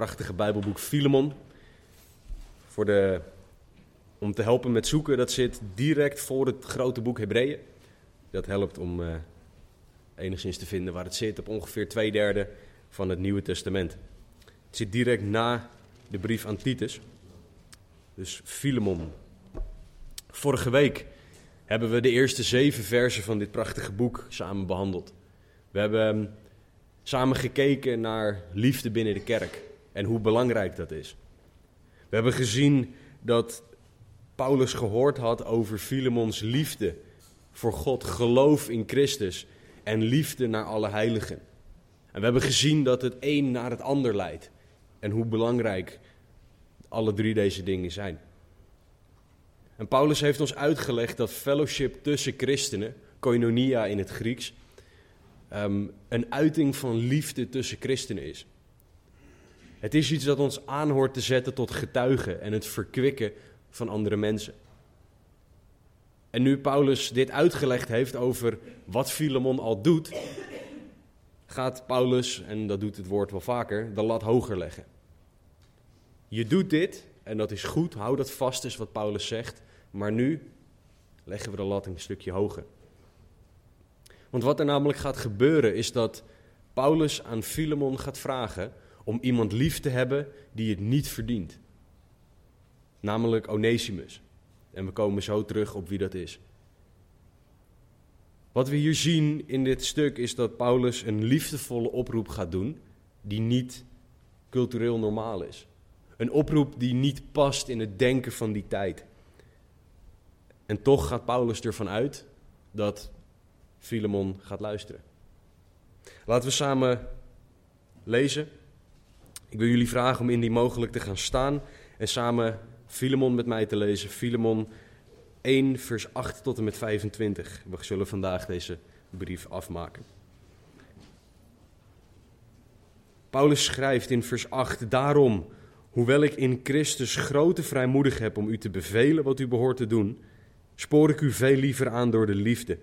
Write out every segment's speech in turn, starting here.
prachtige Bijbelboek Filemon. Voor de, om te helpen met zoeken, dat zit direct voor het grote boek Hebreeën. Dat helpt om uh, enigszins te vinden waar het zit, op ongeveer twee derde van het Nieuwe Testament. Het zit direct na de brief aan Titus. Dus Filemon. Vorige week hebben we de eerste zeven versen van dit prachtige boek samen behandeld. We hebben samen gekeken naar liefde binnen de kerk en hoe belangrijk dat is. We hebben gezien dat Paulus gehoord had over Filemons liefde voor God, geloof in Christus en liefde naar alle heiligen. En we hebben gezien dat het een naar het ander leidt en hoe belangrijk alle drie deze dingen zijn. En Paulus heeft ons uitgelegd dat fellowship tussen christenen, koinonia in het Grieks, um, een uiting van liefde tussen christenen is. Het is iets dat ons aanhoort te zetten tot getuigen en het verkwikken van andere mensen. En nu Paulus dit uitgelegd heeft over wat Filemon al doet, gaat Paulus, en dat doet het woord wel vaker, de lat hoger leggen. Je doet dit, en dat is goed, hou dat vast, is wat Paulus zegt, maar nu leggen we de lat een stukje hoger. Want wat er namelijk gaat gebeuren is dat Paulus aan Filemon gaat vragen om iemand lief te hebben die het niet verdient. Namelijk Onesimus. En we komen zo terug op wie dat is. Wat we hier zien in dit stuk is dat Paulus een liefdevolle oproep gaat doen die niet cultureel normaal is. Een oproep die niet past in het denken van die tijd. En toch gaat Paulus ervan uit dat Filemon gaat luisteren. Laten we samen lezen. Ik wil jullie vragen om indien mogelijk te gaan staan en samen Filemon met mij te lezen. Filemon 1, vers 8 tot en met 25. We zullen vandaag deze brief afmaken. Paulus schrijft in vers 8: Daarom, hoewel ik in Christus grote vrijmoedig heb om u te bevelen wat u behoort te doen, spoor ik u veel liever aan door de liefde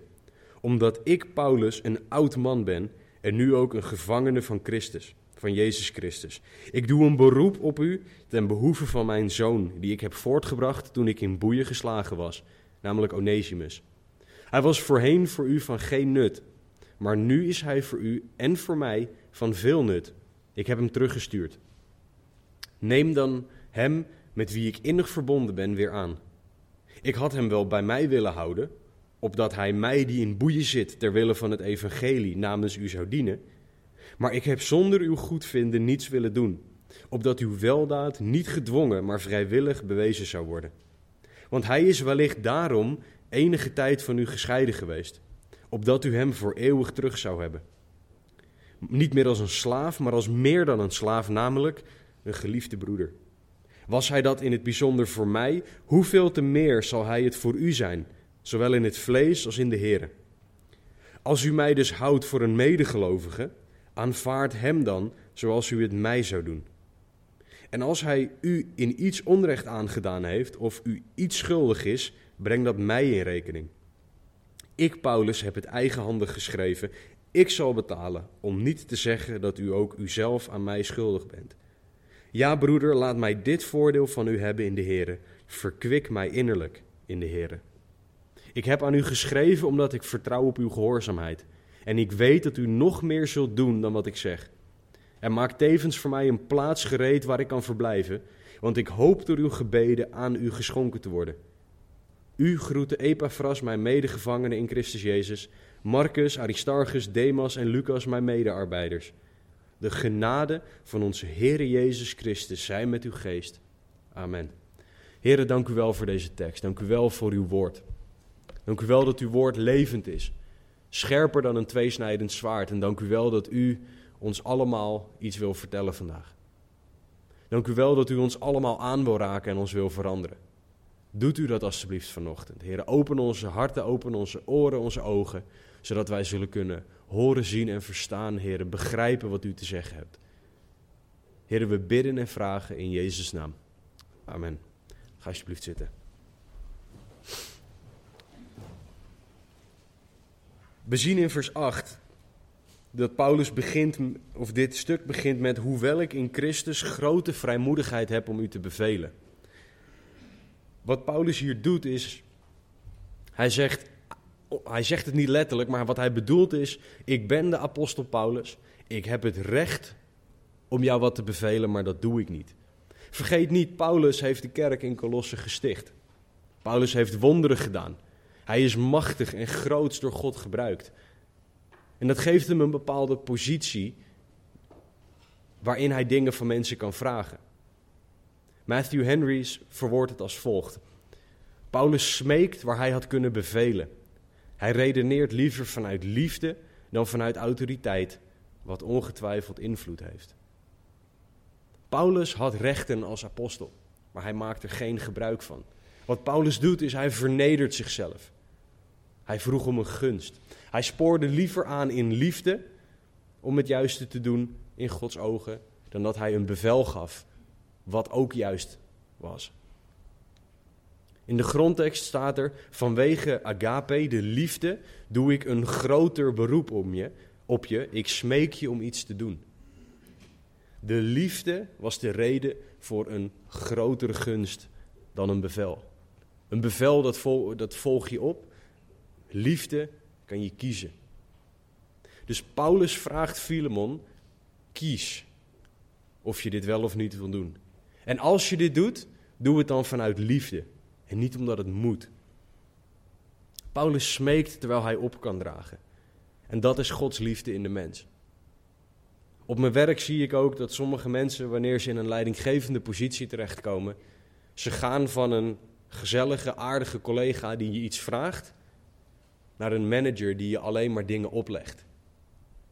omdat ik, Paulus, een oud man ben en nu ook een gevangene van Christus, van Jezus Christus. Ik doe een beroep op u ten behoeve van mijn zoon, die ik heb voortgebracht toen ik in boeien geslagen was, namelijk Onesimus. Hij was voorheen voor u van geen nut, maar nu is hij voor u en voor mij van veel nut. Ik heb hem teruggestuurd. Neem dan hem met wie ik innig verbonden ben weer aan. Ik had hem wel bij mij willen houden, opdat hij mij die in boeien zit ter wille van het evangelie namens u zou dienen. Maar ik heb zonder uw goedvinden niets willen doen, opdat uw weldaad niet gedwongen, maar vrijwillig bewezen zou worden. Want hij is wellicht daarom enige tijd van u gescheiden geweest, opdat u hem voor eeuwig terug zou hebben. Niet meer als een slaaf, maar als meer dan een slaaf, namelijk een geliefde broeder. Was hij dat in het bijzonder voor mij, hoeveel te meer zal hij het voor u zijn? zowel in het vlees als in de Heer. Als u mij dus houdt voor een medegelovige, aanvaard hem dan zoals u het mij zou doen. En als hij u in iets onrecht aangedaan heeft of u iets schuldig is, breng dat mij in rekening. Ik, Paulus, heb het eigenhandig geschreven. Ik zal betalen, om niet te zeggen dat u ook uzelf aan mij schuldig bent. Ja, broeder, laat mij dit voordeel van u hebben in de Heer. Verkwik mij innerlijk in de Heer. Ik heb aan u geschreven omdat ik vertrouw op uw gehoorzaamheid. En ik weet dat u nog meer zult doen dan wat ik zeg. En maak tevens voor mij een plaats gereed waar ik kan verblijven, want ik hoop door uw gebeden aan u geschonken te worden. U groete Epaphras, mijn medegevangene in Christus Jezus, Marcus, Aristarchus, Demas en Lucas, mijn medearbeiders. De genade van onze Heere Jezus Christus zij met uw geest. Amen. Heren, dank u wel voor deze tekst. Dank u wel voor uw woord. Dank u wel dat uw woord levend is, scherper dan een tweesnijdend zwaard. En dank u wel dat u ons allemaal iets wil vertellen vandaag. Dank u wel dat u ons allemaal aan wil raken en ons wil veranderen. Doet u dat alstublieft vanochtend. Heren, open onze harten, open onze oren, onze ogen, zodat wij zullen kunnen horen, zien en verstaan, heren, begrijpen wat u te zeggen hebt. Heren, we bidden en vragen in Jezus' naam. Amen. Ga alsjeblieft zitten. We zien in vers 8 dat Paulus begint, of dit stuk begint met: Hoewel ik in Christus grote vrijmoedigheid heb om u te bevelen. Wat Paulus hier doet is, hij zegt, hij zegt het niet letterlijk, maar wat hij bedoelt is: Ik ben de apostel Paulus, ik heb het recht om jou wat te bevelen, maar dat doe ik niet. Vergeet niet, Paulus heeft de kerk in Colosse gesticht. Paulus heeft wonderen gedaan. Hij is machtig en groots door God gebruikt. En dat geeft hem een bepaalde positie waarin hij dingen van mensen kan vragen. Matthew Henrys verwoordt het als volgt. Paulus smeekt waar hij had kunnen bevelen. Hij redeneert liever vanuit liefde dan vanuit autoriteit, wat ongetwijfeld invloed heeft. Paulus had rechten als apostel, maar hij maakt er geen gebruik van. Wat Paulus doet is hij vernedert zichzelf. Hij vroeg om een gunst. Hij spoorde liever aan in liefde om het juiste te doen in Gods ogen, dan dat hij een bevel gaf, wat ook juist was. In de grondtekst staat er: vanwege agape, de liefde, doe ik een groter beroep om je, op je. Ik smeek je om iets te doen. De liefde was de reden voor een grotere gunst dan een bevel. Een bevel dat, dat volg je op. Liefde kan je kiezen. Dus Paulus vraagt Filemon: kies of je dit wel of niet wil doen. En als je dit doet, doe het dan vanuit liefde en niet omdat het moet. Paulus smeekt terwijl hij op kan dragen. En dat is Gods liefde in de mens. Op mijn werk zie ik ook dat sommige mensen, wanneer ze in een leidinggevende positie terechtkomen, ze gaan van een gezellige, aardige collega die je iets vraagt, naar een manager die je alleen maar dingen oplegt.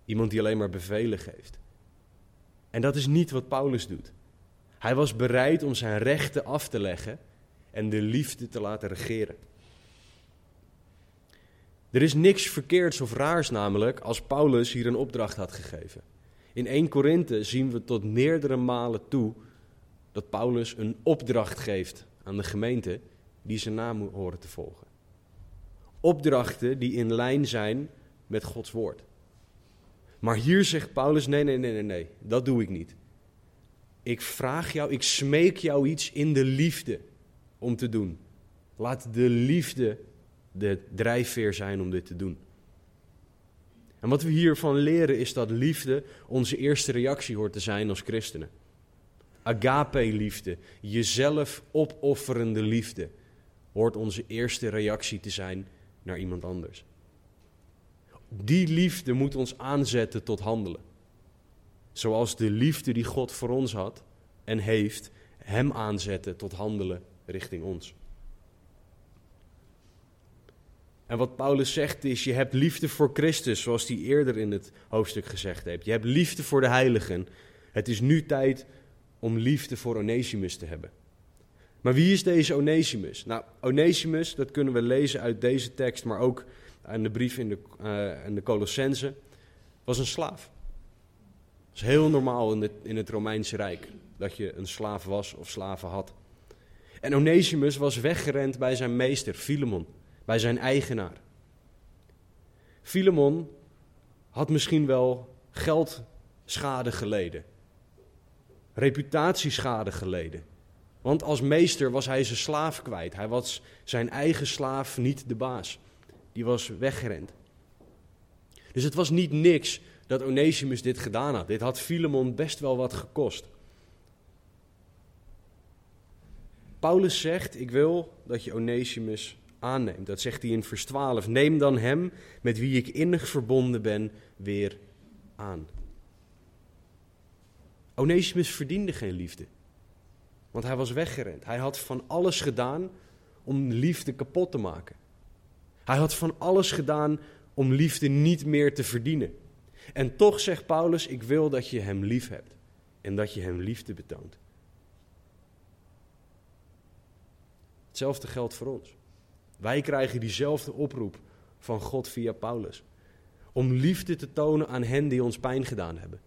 Iemand die alleen maar bevelen geeft. En dat is niet wat Paulus doet. Hij was bereid om zijn rechten af te leggen en de liefde te laten regeren. Er is niks verkeerds of raars namelijk als Paulus hier een opdracht had gegeven. In 1 Korinthe zien we tot meerdere malen toe dat Paulus een opdracht geeft aan de gemeente die zijn naam horen te volgen. Opdrachten die in lijn zijn met Gods woord. Maar hier zegt Paulus: nee, nee, nee, nee, nee, dat doe ik niet. Ik vraag jou, ik smeek jou iets in de liefde om te doen. Laat de liefde de drijfveer zijn om dit te doen. En wat we hiervan leren is dat liefde onze eerste reactie hoort te zijn als christenen. Agape-liefde, jezelf opofferende liefde, hoort onze eerste reactie te zijn naar iemand anders. Die liefde moet ons aanzetten tot handelen. Zoals de liefde die God voor ons had en heeft, hem aanzetten tot handelen richting ons. En wat Paulus zegt is, je hebt liefde voor Christus, zoals hij eerder in het hoofdstuk gezegd heeft. Je hebt liefde voor de heiligen. Het is nu tijd om liefde voor Onesimus te hebben. Maar wie is deze Onesimus? Nou, Onesimus, dat kunnen we lezen uit deze tekst, maar ook in de brief in de, uh, in de Colossense, was een slaaf. Dat is heel normaal in, in het Romeinse Rijk, dat je een slaaf was of slaven had. En Onesimus was weggerend bij zijn meester, Filemon bij zijn eigenaar. Filemon had misschien wel geldschade geleden, reputatieschade geleden. Want als meester was hij zijn slaaf kwijt. Hij was zijn eigen slaaf niet de baas. Die was weggerend. Dus het was niet niks dat Onesimus dit gedaan had. Dit had Filemon best wel wat gekost. Paulus zegt: Ik wil dat je Onesimus aanneemt. Dat zegt hij in vers 12. Neem dan hem met wie ik innig verbonden ben weer aan. Onesimus verdiende geen liefde. Want hij was weggerend. Hij had van alles gedaan om liefde kapot te maken. Hij had van alles gedaan om liefde niet meer te verdienen. En toch zegt Paulus: Ik wil dat je hem lief hebt en dat je hem liefde betoont. Hetzelfde geldt voor ons. Wij krijgen diezelfde oproep van God via Paulus. Om liefde te tonen aan hen die ons pijn gedaan hebben.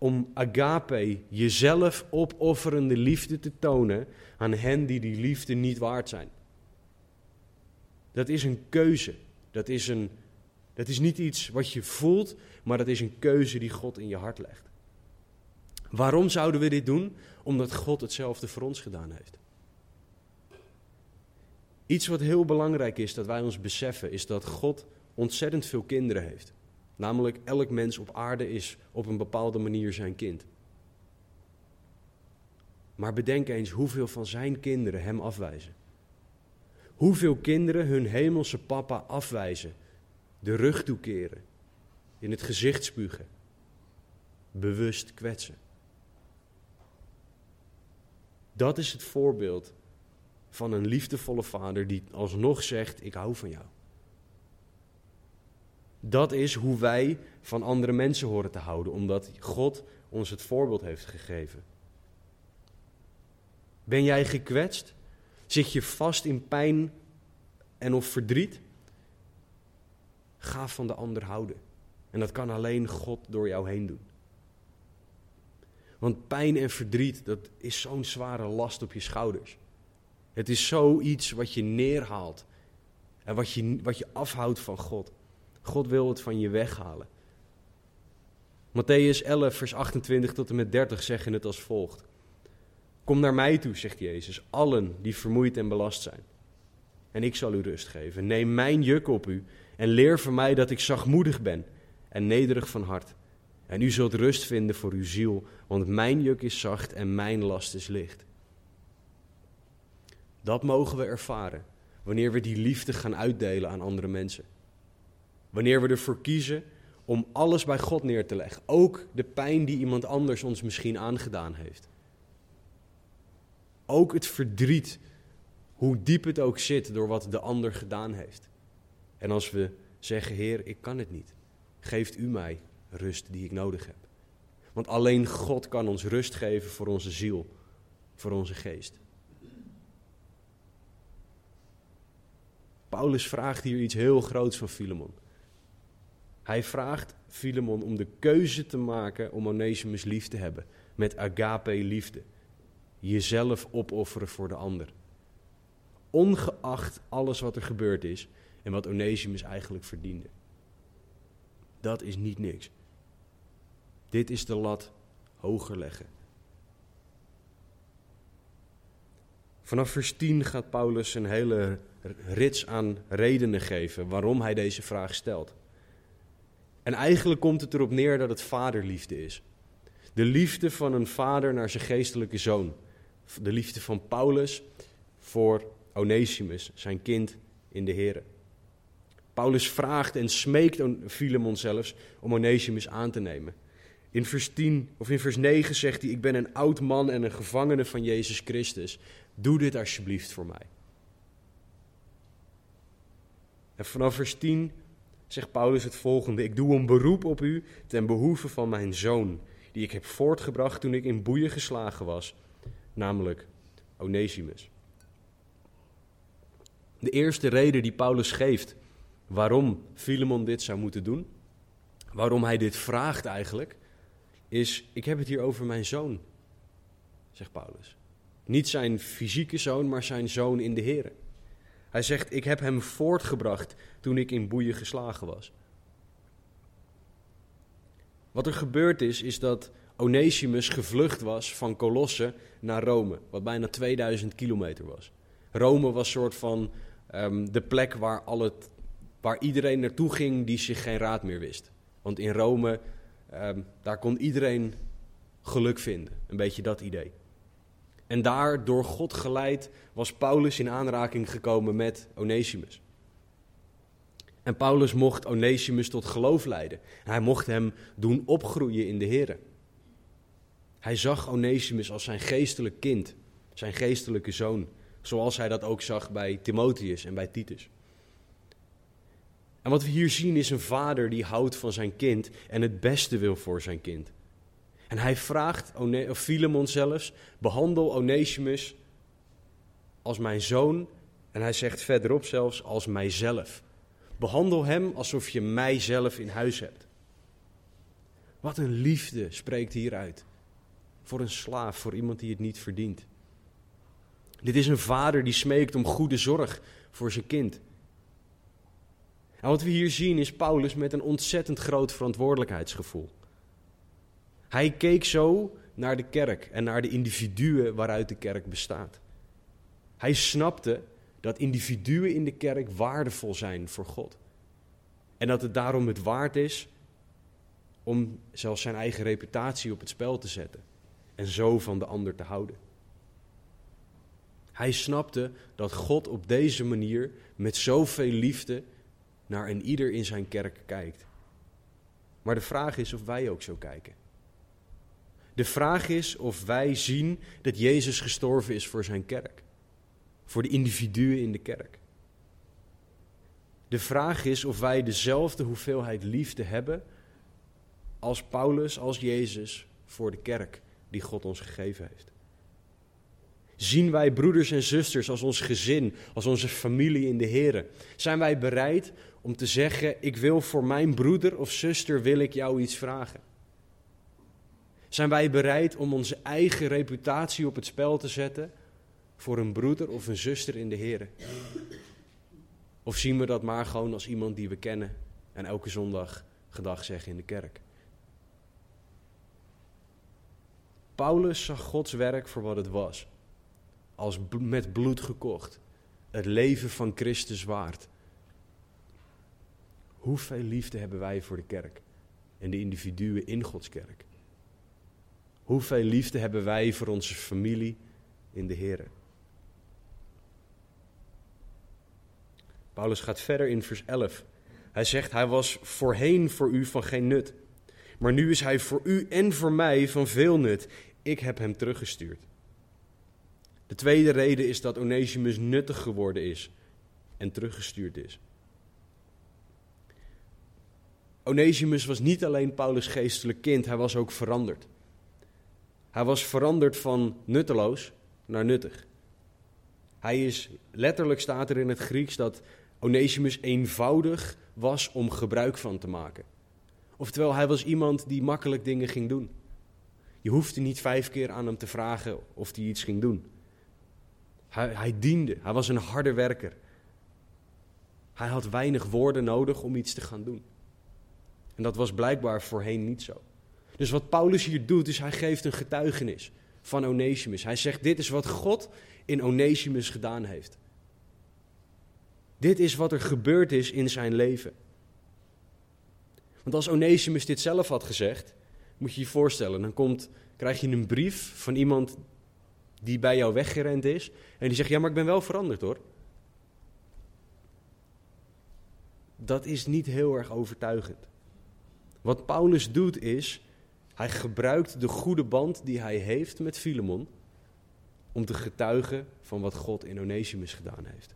Om agape, jezelf opofferende liefde te tonen aan hen die die liefde niet waard zijn. Dat is een keuze. Dat is, een, dat is niet iets wat je voelt, maar dat is een keuze die God in je hart legt. Waarom zouden we dit doen? Omdat God hetzelfde voor ons gedaan heeft. Iets wat heel belangrijk is dat wij ons beseffen, is dat God ontzettend veel kinderen heeft. Namelijk, elk mens op aarde is op een bepaalde manier zijn kind. Maar bedenk eens hoeveel van zijn kinderen hem afwijzen. Hoeveel kinderen hun hemelse papa afwijzen, de rug toekeren, in het gezicht spugen, bewust kwetsen. Dat is het voorbeeld van een liefdevolle vader die alsnog zegt: Ik hou van jou. Dat is hoe wij van andere mensen horen te houden, omdat God ons het voorbeeld heeft gegeven. Ben jij gekwetst? Zit je vast in pijn en of verdriet? Ga van de ander houden. En dat kan alleen God door jou heen doen. Want pijn en verdriet, dat is zo'n zware last op je schouders. Het is zoiets wat je neerhaalt en wat je, wat je afhoudt van God. God wil het van je weghalen. Matthäus 11, vers 28 tot en met 30 zeggen het als volgt. Kom naar mij toe, zegt Jezus, allen die vermoeid en belast zijn. En ik zal u rust geven. Neem mijn juk op u en leer van mij dat ik zachtmoedig ben en nederig van hart. En u zult rust vinden voor uw ziel, want mijn juk is zacht en mijn last is licht. Dat mogen we ervaren wanneer we die liefde gaan uitdelen aan andere mensen. Wanneer we ervoor kiezen om alles bij God neer te leggen, ook de pijn die iemand anders ons misschien aangedaan heeft. Ook het verdriet, hoe diep het ook zit door wat de ander gedaan heeft. En als we zeggen, Heer, ik kan het niet, geeft u mij rust die ik nodig heb. Want alleen God kan ons rust geven voor onze ziel, voor onze geest. Paulus vraagt hier iets heel groots van Filemon. Hij vraagt Filemon om de keuze te maken om Onesimus lief te hebben. Met agape liefde. Jezelf opofferen voor de ander. Ongeacht alles wat er gebeurd is en wat Onesimus eigenlijk verdiende. Dat is niet niks. Dit is de lat hoger leggen. Vanaf vers 10 gaat Paulus een hele rits aan redenen geven waarom hij deze vraag stelt. En eigenlijk komt het erop neer dat het vaderliefde is. De liefde van een vader naar zijn geestelijke zoon. De liefde van Paulus voor Onesimus, zijn kind in de Heer. Paulus vraagt en smeekt Filemon zelfs om Onesimus aan te nemen. In vers 10 of in vers 9 zegt hij: Ik ben een oud man en een gevangene van Jezus Christus. Doe dit alsjeblieft voor mij. En vanaf vers 10 zegt Paulus het volgende: Ik doe een beroep op u ten behoeve van mijn zoon, die ik heb voortgebracht toen ik in boeien geslagen was, namelijk Onesimus. De eerste reden die Paulus geeft waarom Filemon dit zou moeten doen, waarom hij dit vraagt eigenlijk, is: Ik heb het hier over mijn zoon, zegt Paulus. Niet zijn fysieke zoon, maar zijn zoon in de Heer. Hij zegt: Ik heb hem voortgebracht toen ik in boeien geslagen was. Wat er gebeurd is, is dat Onesimus gevlucht was van Colosse naar Rome, wat bijna 2000 kilometer was. Rome was soort van ehm, de plek waar, waar iedereen naartoe ging die zich geen raad meer wist. Want in Rome, um, daar kon iedereen geluk vinden. Een beetje dat idee. En daar, door God geleid, was Paulus in aanraking gekomen met Onesimus. En Paulus mocht Onesimus tot geloof leiden. Hij mocht hem doen opgroeien in de Heer. Hij zag Onesimus als zijn geestelijk kind, zijn geestelijke zoon, zoals hij dat ook zag bij Timotheus en bij Titus. En wat we hier zien is een vader die houdt van zijn kind en het beste wil voor zijn kind. En hij vraagt, of Filemon zelfs, behandel Onesimus als mijn zoon en hij zegt verderop zelfs als mijzelf. Behandel hem alsof je mijzelf in huis hebt. Wat een liefde spreekt hieruit. Voor een slaaf, voor iemand die het niet verdient. Dit is een vader die smeekt om goede zorg voor zijn kind. En wat we hier zien is Paulus met een ontzettend groot verantwoordelijkheidsgevoel. Hij keek zo naar de kerk en naar de individuen waaruit de kerk bestaat. Hij snapte dat individuen in de kerk waardevol zijn voor God. En dat het daarom het waard is om zelfs zijn eigen reputatie op het spel te zetten en zo van de ander te houden. Hij snapte dat God op deze manier met zoveel liefde naar een ieder in zijn kerk kijkt. Maar de vraag is of wij ook zo kijken. De vraag is of wij zien dat Jezus gestorven is voor zijn kerk, voor de individuen in de kerk. De vraag is of wij dezelfde hoeveelheid liefde hebben als Paulus, als Jezus voor de kerk die God ons gegeven heeft. Zien wij broeders en zusters als ons gezin, als onze familie in de Heer? Zijn wij bereid om te zeggen: Ik wil voor mijn broeder of zuster wil ik jou iets vragen? Zijn wij bereid om onze eigen reputatie op het spel te zetten voor een broeder of een zuster in de Heer? Of zien we dat maar gewoon als iemand die we kennen en elke zondag gedag zeggen in de kerk? Paulus zag Gods werk voor wat het was. Als met bloed gekocht. Het leven van Christus waard. Hoeveel liefde hebben wij voor de kerk en de individuen in Gods kerk? Hoeveel liefde hebben wij voor onze familie in de Heer? Paulus gaat verder in vers 11. Hij zegt, hij was voorheen voor u van geen nut. Maar nu is hij voor u en voor mij van veel nut. Ik heb hem teruggestuurd. De tweede reden is dat Onesimus nuttig geworden is en teruggestuurd is. Onesimus was niet alleen Paulus' geestelijk kind, hij was ook veranderd. Hij was veranderd van nutteloos naar nuttig. Hij is, letterlijk staat er in het Grieks dat Onesimus eenvoudig was om gebruik van te maken. Oftewel, hij was iemand die makkelijk dingen ging doen. Je hoefde niet vijf keer aan hem te vragen of hij iets ging doen. Hij, hij diende, hij was een harde werker. Hij had weinig woorden nodig om iets te gaan doen. En dat was blijkbaar voorheen niet zo. Dus wat Paulus hier doet, is hij geeft een getuigenis van Onesimus. Hij zegt, dit is wat God in Onesimus gedaan heeft. Dit is wat er gebeurd is in zijn leven. Want als Onesimus dit zelf had gezegd, moet je je voorstellen, dan komt, krijg je een brief van iemand die bij jou weggerend is en die zegt, ja, maar ik ben wel veranderd hoor. Dat is niet heel erg overtuigend. Wat Paulus doet is, hij gebruikt de goede band die hij heeft met Filemon om te getuigen van wat God in Onesimus gedaan heeft.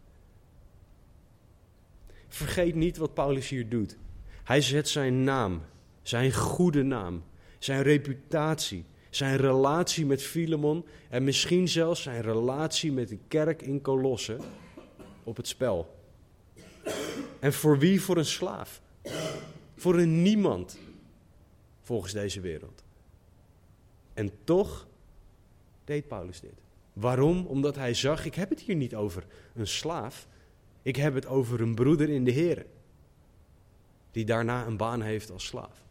Vergeet niet wat Paulus hier doet. Hij zet zijn naam, zijn goede naam, zijn reputatie, zijn relatie met Filemon en misschien zelfs zijn relatie met de kerk in Colosse op het spel. En voor wie? Voor een slaaf. Voor een niemand volgens deze wereld. En toch deed Paulus dit. Waarom? Omdat hij zag, ik heb het hier niet over een slaaf, ik heb het over een broeder in de Heer, die daarna een baan heeft als slaaf.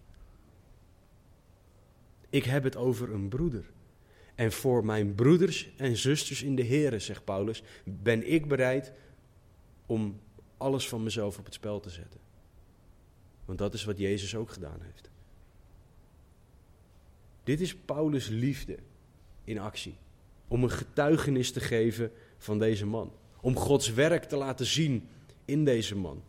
Ik heb het over een broeder. En voor mijn broeders en zusters in de Heer, zegt Paulus, ben ik bereid om alles van mezelf op het spel te zetten. Want dat is wat Jezus ook gedaan heeft. Dit is Paulus' liefde in actie. Om een getuigenis te geven van deze man. Om Gods werk te laten zien in deze man.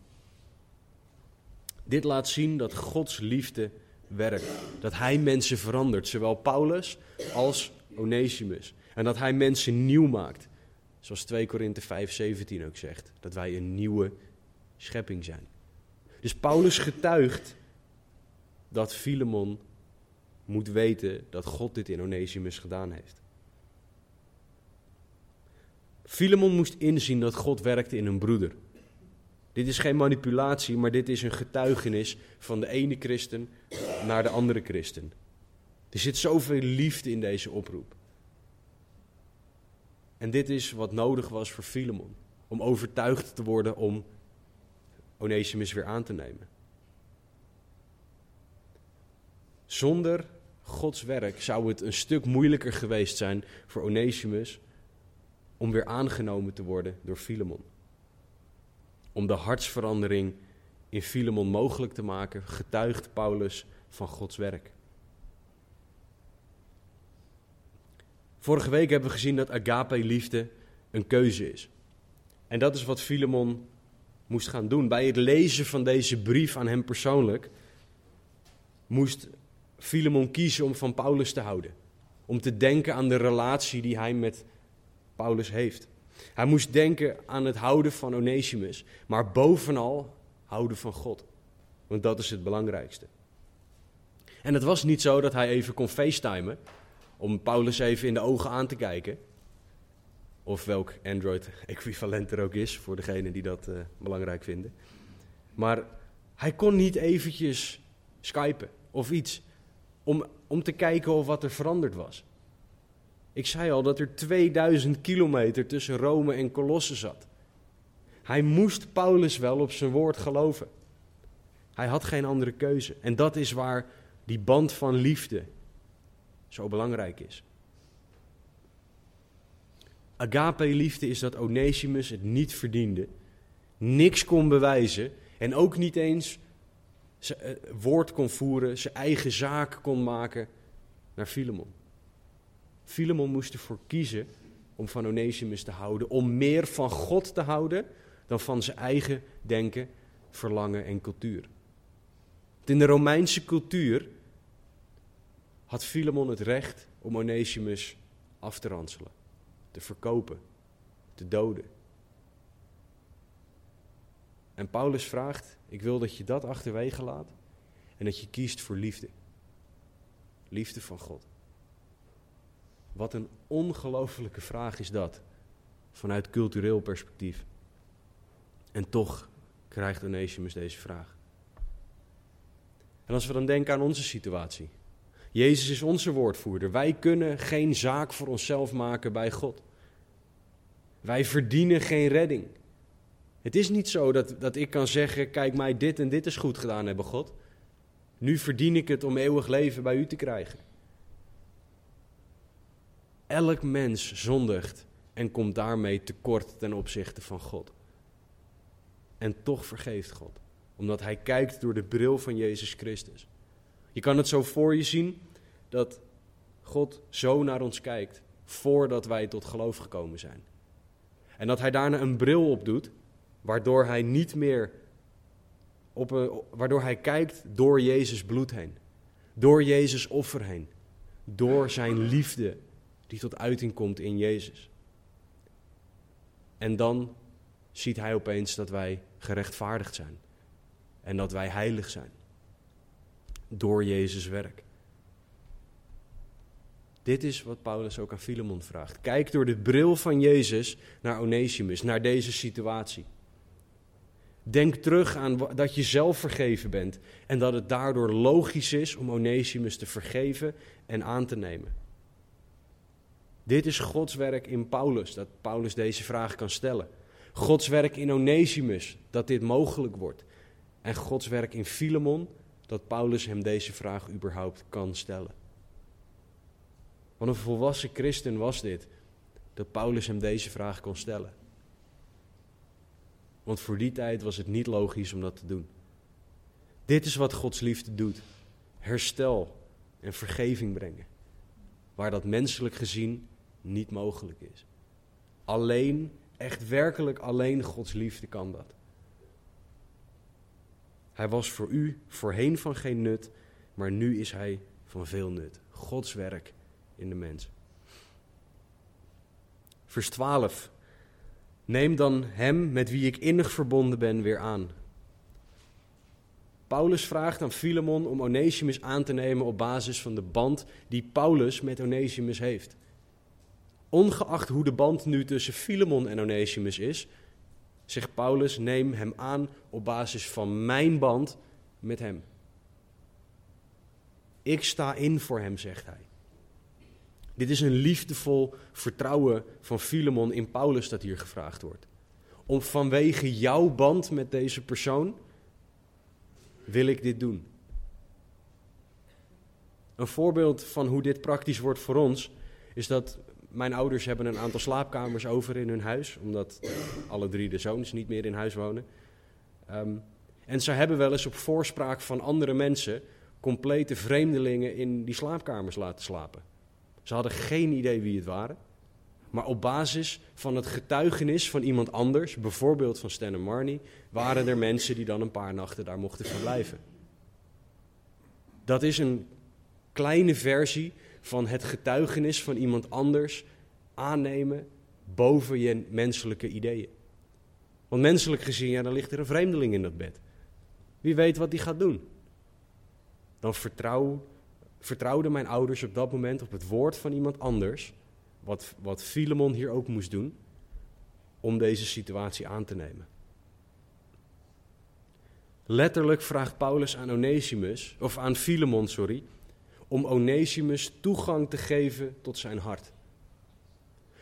Dit laat zien dat Gods liefde werkt. Dat hij mensen verandert, zowel Paulus als Onesimus. En dat hij mensen nieuw maakt. Zoals 2 Korinthe 5:17 ook zegt, dat wij een nieuwe schepping zijn. Dus Paulus getuigt dat Filemon moet weten dat God dit in Onesimus gedaan heeft. Filemon moest inzien dat God werkte in een broeder. Dit is geen manipulatie, maar dit is een getuigenis van de ene christen naar de andere christen. Er zit zoveel liefde in deze oproep. En dit is wat nodig was voor Filemon. Om overtuigd te worden om Onesimus weer aan te nemen. Zonder Gods werk zou het een stuk moeilijker geweest zijn voor Onesimus om weer aangenomen te worden door Filemon. Om de hartsverandering in Filemon mogelijk te maken, getuigt Paulus van Gods werk. Vorige week hebben we gezien dat agape-liefde een keuze is. En dat is wat Filemon moest gaan doen. Bij het lezen van deze brief aan hem persoonlijk moest Filemon kiezen om van Paulus te houden. Om te denken aan de relatie die hij met Paulus heeft. Hij moest denken aan het houden van Onesimus, maar bovenal houden van God. Want dat is het belangrijkste. En het was niet zo dat hij even kon facetimen om Paulus even in de ogen aan te kijken. Of welk Android-equivalent er ook is, voor degenen die dat uh, belangrijk vinden. Maar hij kon niet eventjes skypen of iets om, om te kijken of wat er veranderd was. Ik zei al dat er 2000 kilometer tussen Rome en Colosse zat. Hij moest Paulus wel op zijn woord geloven. Hij had geen andere keuze. En dat is waar die band van liefde zo belangrijk is. Agape-liefde is dat Onesimus het niet verdiende, niks kon bewijzen en ook niet eens eh, woord kon voeren, zijn eigen zaak kon maken naar Filemon. Filemon moest ervoor kiezen om van Onesimus te houden, om meer van God te houden dan van zijn eigen denken, verlangen en cultuur. In de Romeinse cultuur had Filemon het recht om Onesimus af te ranselen, te verkopen, te doden. En Paulus vraagt: Ik wil dat je dat achterwege laat en dat je kiest voor liefde. Liefde van God. Wat een ongelofelijke vraag is dat, vanuit cultureel perspectief. En toch krijgt Onesimus deze vraag. En als we dan denken aan onze situatie. Jezus is onze woordvoerder. Wij kunnen geen zaak voor onszelf maken bij God. Wij verdienen geen redding. Het is niet zo dat, dat ik kan zeggen: kijk, mij dit en dit is goed gedaan hebben, God. Nu verdien ik het om eeuwig leven bij u te krijgen. Elk mens zondigt en komt daarmee tekort ten opzichte van God. En toch vergeeft God, omdat Hij kijkt door de bril van Jezus Christus. Je kan het zo voor je zien dat God zo naar ons kijkt voordat wij tot geloof gekomen zijn. En dat Hij daarna een bril op doet, waardoor Hij niet meer op waardoor Hij kijkt door Jezus bloed heen, door Jezus offer heen, door Zijn liefde die tot uiting komt in Jezus. En dan ziet hij opeens dat wij gerechtvaardigd zijn en dat wij heilig zijn door Jezus werk. Dit is wat Paulus ook aan Filemon vraagt. Kijk door de bril van Jezus naar Onesimus, naar deze situatie. Denk terug aan dat je zelf vergeven bent en dat het daardoor logisch is om Onesimus te vergeven en aan te nemen. Dit is Gods werk in Paulus, dat Paulus deze vraag kan stellen. Gods werk in Onesimus, dat dit mogelijk wordt. En Gods werk in Filemon, dat Paulus hem deze vraag überhaupt kan stellen. Wat een volwassen christen was dit, dat Paulus hem deze vraag kon stellen. Want voor die tijd was het niet logisch om dat te doen. Dit is wat Gods liefde doet: herstel en vergeving brengen. Waar dat menselijk gezien niet mogelijk is. Alleen, echt werkelijk alleen Gods liefde kan dat. Hij was voor u voorheen van geen nut, maar nu is hij van veel nut. Gods werk in de mens. Vers 12. Neem dan hem met wie ik innig verbonden ben weer aan. Paulus vraagt aan Filemon om Onesimus aan te nemen op basis van de band die Paulus met Onesimus heeft. Ongeacht hoe de band nu tussen Filemon en Onesimus is, zegt Paulus: neem hem aan op basis van mijn band met hem. Ik sta in voor hem, zegt hij. Dit is een liefdevol vertrouwen van Filemon in Paulus dat hier gevraagd wordt. Om vanwege jouw band met deze persoon wil ik dit doen. Een voorbeeld van hoe dit praktisch wordt voor ons is dat mijn ouders hebben een aantal slaapkamers over in hun huis, omdat alle drie de zoons niet meer in huis wonen. Um, en ze hebben wel eens op voorspraak van andere mensen complete vreemdelingen in die slaapkamers laten slapen. Ze hadden geen idee wie het waren. Maar op basis van het getuigenis van iemand anders, bijvoorbeeld van Stan en Marnie, waren er mensen die dan een paar nachten daar mochten verblijven. Dat is een kleine versie van het getuigenis van iemand anders aannemen boven je menselijke ideeën. Want menselijk gezien, ja, dan ligt er een vreemdeling in dat bed. Wie weet wat die gaat doen. Dan vertrouw, vertrouwden mijn ouders op dat moment op het woord van iemand anders, wat, wat Filemon hier ook moest doen, om deze situatie aan te nemen. Letterlijk vraagt Paulus aan Onesimus, of aan Filemon, sorry, om Onesimus toegang te geven tot zijn hart.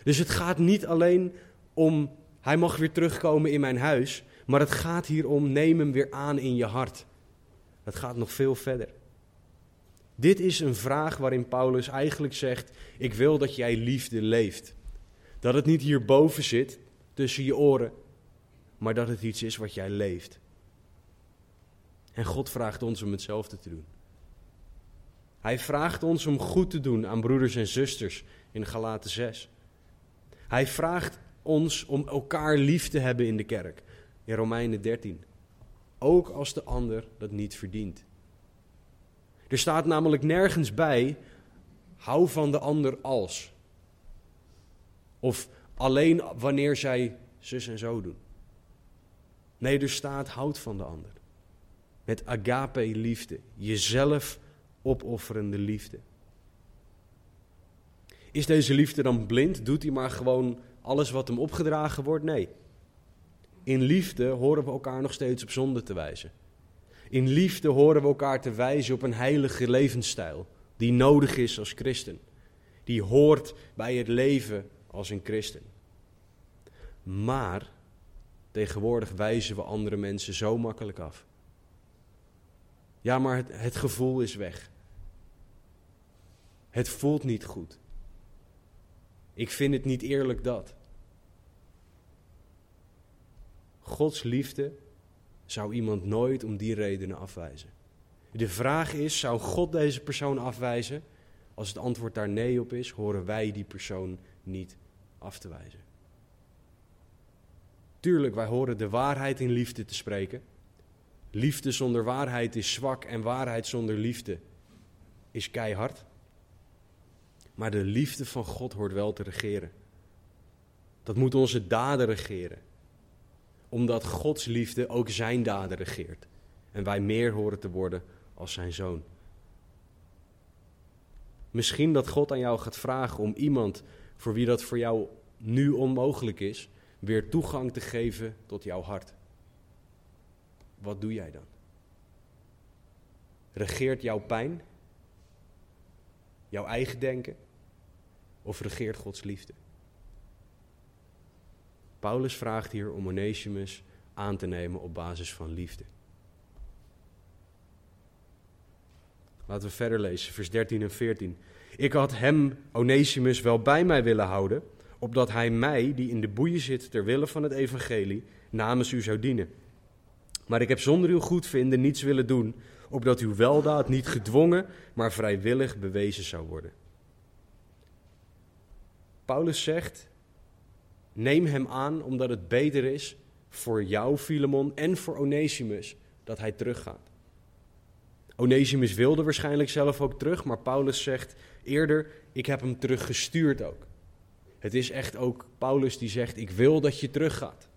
Dus het gaat niet alleen om hij mag weer terugkomen in mijn huis, maar het gaat hier om neem hem weer aan in je hart. Het gaat nog veel verder. Dit is een vraag waarin Paulus eigenlijk zegt: Ik wil dat jij liefde leeft. Dat het niet hierboven zit, tussen je oren, maar dat het iets is wat jij leeft. En God vraagt ons om hetzelfde te doen. Hij vraagt ons om goed te doen aan broeders en zusters in Galaten 6. Hij vraagt ons om elkaar lief te hebben in de kerk in Romeinen 13. Ook als de ander dat niet verdient. Er staat namelijk nergens bij, hou van de ander als. Of alleen wanneer zij zus en zo doen. Nee, er staat, houd van de ander. Met agape liefde, jezelf opofferende liefde. Is deze liefde dan blind? Doet hij maar gewoon alles wat hem opgedragen wordt? Nee. In liefde horen we elkaar nog steeds op zonde te wijzen. In liefde horen we elkaar te wijzen op een heilige levensstijl die nodig is als christen. Die hoort bij het leven als een christen. Maar tegenwoordig wijzen we andere mensen zo makkelijk af. Ja, maar het, het gevoel is weg. Het voelt niet goed. Ik vind het niet eerlijk dat. Gods liefde zou iemand nooit om die redenen afwijzen. De vraag is, zou God deze persoon afwijzen? Als het antwoord daar nee op is, horen wij die persoon niet af te wijzen. Tuurlijk, wij horen de waarheid in liefde te spreken. Liefde zonder waarheid is zwak en waarheid zonder liefde is keihard. Maar de liefde van God hoort wel te regeren. Dat moet onze daden regeren omdat Gods liefde ook zijn daden regeert. En wij meer horen te worden als zijn zoon. Misschien dat God aan jou gaat vragen om iemand voor wie dat voor jou nu onmogelijk is, weer toegang te geven tot jouw hart. Wat doe jij dan? Regeert jouw pijn? Jouw eigen denken? Of regeert Gods liefde? Paulus vraagt hier om Onesimus aan te nemen op basis van liefde. Laten we verder lezen, vers 13 en 14. Ik had hem, Onesimus, wel bij mij willen houden, opdat hij mij, die in de boeien zit ter wille van het evangelie, namens u zou dienen. Maar ik heb zonder uw goedvinden niets willen doen, opdat uw weldaad niet gedwongen, maar vrijwillig bewezen zou worden. Paulus zegt, Neem hem aan omdat het beter is voor jou, Filemon, en voor Onesimus dat hij teruggaat. Onesimus wilde waarschijnlijk zelf ook terug, maar Paulus zegt eerder: Ik heb hem teruggestuurd ook. Het is echt ook Paulus die zegt: Ik wil dat je teruggaat.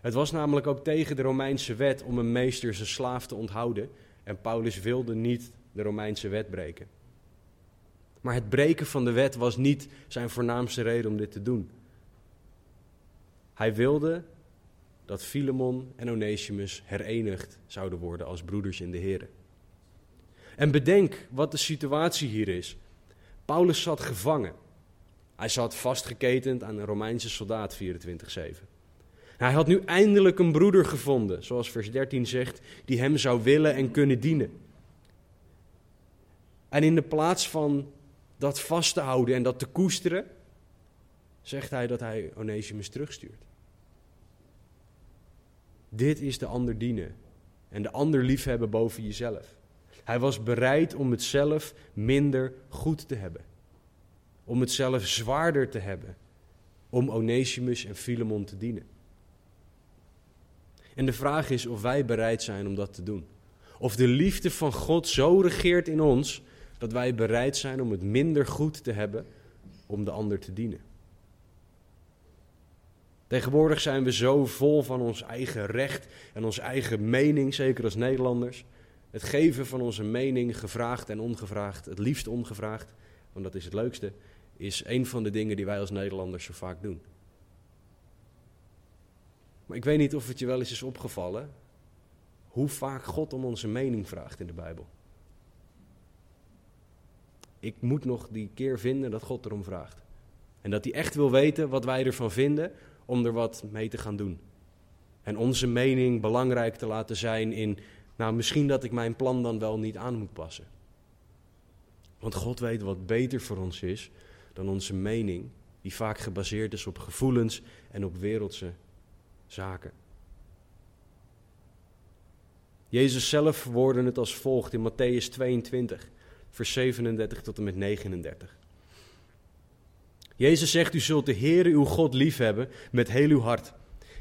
Het was namelijk ook tegen de Romeinse wet om een meester zijn slaaf te onthouden. En Paulus wilde niet de Romeinse wet breken. Maar het breken van de wet was niet zijn voornaamste reden om dit te doen. Hij wilde dat Filemon en Onesimus herenigd zouden worden als broeders in de Here. En bedenk wat de situatie hier is. Paulus zat gevangen. Hij zat vastgeketend aan een Romeinse soldaat 24-7. Hij had nu eindelijk een broeder gevonden, zoals vers 13 zegt, die hem zou willen en kunnen dienen. En in de plaats van dat vast te houden en dat te koesteren, zegt hij dat hij Onesimus terugstuurt. Dit is de ander dienen en de ander liefhebben boven jezelf. Hij was bereid om het zelf minder goed te hebben. Om het zelf zwaarder te hebben. Om Onesimus en Filemon te dienen. En de vraag is of wij bereid zijn om dat te doen. Of de liefde van God zo regeert in ons dat wij bereid zijn om het minder goed te hebben om de ander te dienen. Tegenwoordig zijn we zo vol van ons eigen recht en onze eigen mening, zeker als Nederlanders. Het geven van onze mening, gevraagd en ongevraagd, het liefst ongevraagd, want dat is het leukste, is een van de dingen die wij als Nederlanders zo vaak doen. Maar ik weet niet of het je wel eens is opgevallen hoe vaak God om onze mening vraagt in de Bijbel. Ik moet nog die keer vinden dat God erom vraagt. En dat hij echt wil weten wat wij ervan vinden om er wat mee te gaan doen. En onze mening belangrijk te laten zijn in, nou misschien dat ik mijn plan dan wel niet aan moet passen. Want God weet wat beter voor ons is dan onze mening, die vaak gebaseerd is op gevoelens en op wereldse zaken. Jezus zelf verwoordde het als volgt in Matthäus 22, vers 37 tot en met 39. Jezus zegt, u zult de Heere uw God liefhebben met heel uw hart,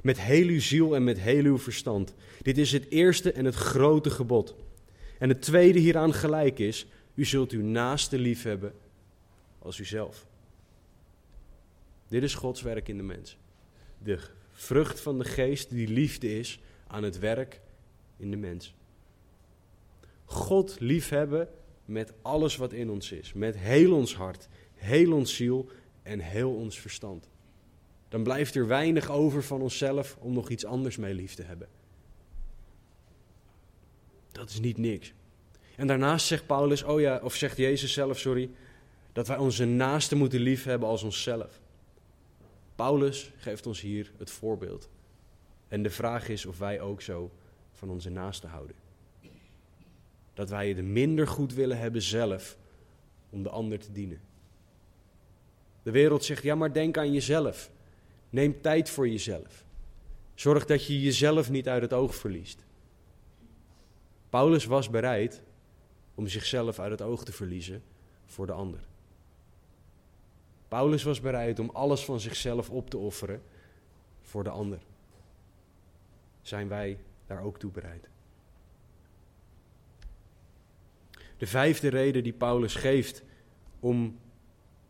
met heel uw ziel en met heel uw verstand. Dit is het eerste en het grote gebod. En het tweede hieraan gelijk is, u zult uw naaste liefhebben als uzelf. Dit is Gods werk in de mens. De vrucht van de geest die liefde is aan het werk in de mens. God liefhebben met alles wat in ons is, met heel ons hart, heel ons ziel en heel ons verstand. Dan blijft er weinig over van onszelf om nog iets anders mee lief te hebben. Dat is niet niks. En daarnaast zegt Paulus, oh ja, of zegt Jezus zelf, sorry, dat wij onze naasten moeten lief hebben als onszelf. Paulus geeft ons hier het voorbeeld. En de vraag is of wij ook zo van onze naasten houden. Dat wij het minder goed willen hebben zelf om de ander te dienen. De wereld zegt, ja maar denk aan jezelf. Neem tijd voor jezelf. Zorg dat je jezelf niet uit het oog verliest. Paulus was bereid om zichzelf uit het oog te verliezen voor de ander. Paulus was bereid om alles van zichzelf op te offeren voor de ander. Zijn wij daar ook toe bereid? De vijfde reden die Paulus geeft om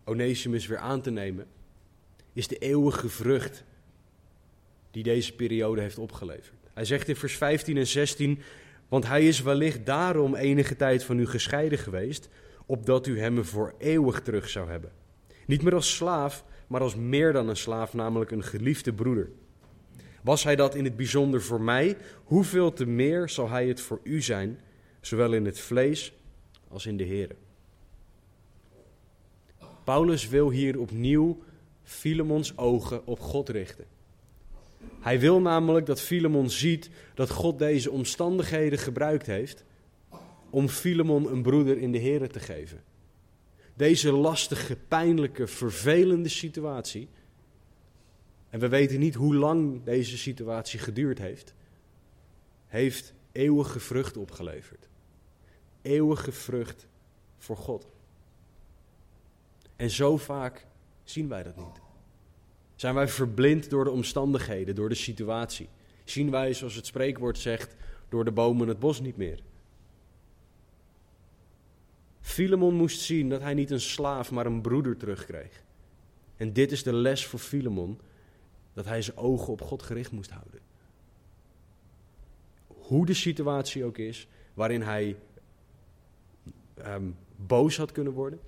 Onesimus weer aan te nemen, is de eeuwige vrucht die deze periode heeft opgeleverd. Hij zegt in vers 15 en 16, want hij is wellicht daarom enige tijd van u gescheiden geweest, opdat u hem voor eeuwig terug zou hebben. Niet meer als slaaf, maar als meer dan een slaaf, namelijk een geliefde broeder. Was hij dat in het bijzonder voor mij, hoeveel te meer zal hij het voor u zijn, zowel in het vlees als in de Here. Paulus wil hier opnieuw Filemons ogen op God richten. Hij wil namelijk dat Filemon ziet dat God deze omstandigheden gebruikt heeft om Filemon een broeder in de Here te geven. Deze lastige, pijnlijke, vervelende situatie. En we weten niet hoe lang deze situatie geduurd heeft. Heeft eeuwige vrucht opgeleverd. Eeuwige vrucht voor God. En zo vaak zien wij dat niet. Zijn wij verblind door de omstandigheden, door de situatie? Zien wij, zoals het spreekwoord zegt, door de bomen het bos niet meer? Filemon moest zien dat hij niet een slaaf, maar een broeder terugkreeg. En dit is de les voor Filemon, dat hij zijn ogen op God gericht moest houden. Hoe de situatie ook is, waarin hij um, boos had kunnen worden,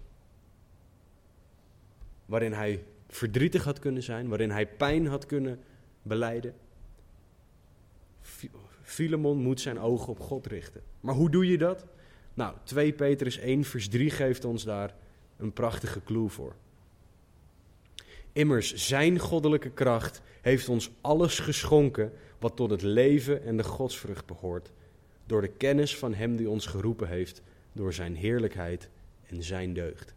waarin hij verdrietig had kunnen zijn, waarin hij pijn had kunnen beleiden. Filemon moet zijn ogen op God richten. Maar hoe doe je dat? Nou, 2 Petrus 1 vers 3 geeft ons daar een prachtige clue voor. Immers, zijn goddelijke kracht heeft ons alles geschonken wat tot het leven en de godsvrucht behoort, door de kennis van Hem die ons geroepen heeft, door Zijn heerlijkheid en Zijn deugd.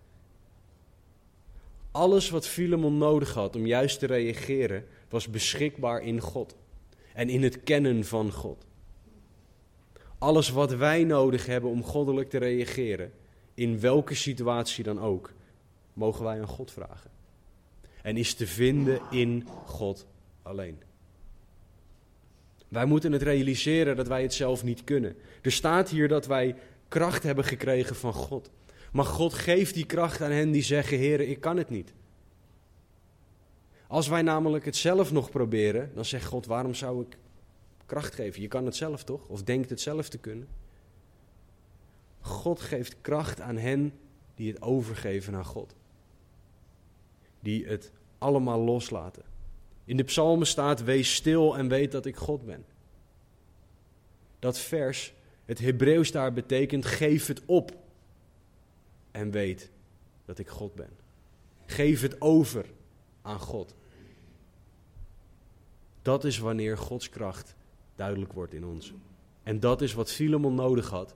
Alles wat Filemon nodig had om juist te reageren, was beschikbaar in God en in het kennen van God. Alles wat wij nodig hebben om goddelijk te reageren, in welke situatie dan ook, mogen wij aan God vragen. En is te vinden in God alleen. Wij moeten het realiseren dat wij het zelf niet kunnen. Er staat hier dat wij kracht hebben gekregen van God. Maar God geeft die kracht aan hen die zeggen: Heer, ik kan het niet. Als wij namelijk het zelf nog proberen, dan zegt God: Waarom zou ik kracht geven? Je kan het zelf toch? Of denkt het zelf te kunnen? God geeft kracht aan hen die het overgeven aan God. Die het allemaal loslaten. In de psalmen staat: Wees stil en weet dat ik God ben. Dat vers, het Hebreeuws daar betekent: Geef het op en weet dat ik God ben. Geef het over aan God. Dat is wanneer Gods kracht duidelijk wordt in ons. En dat is wat Filemon nodig had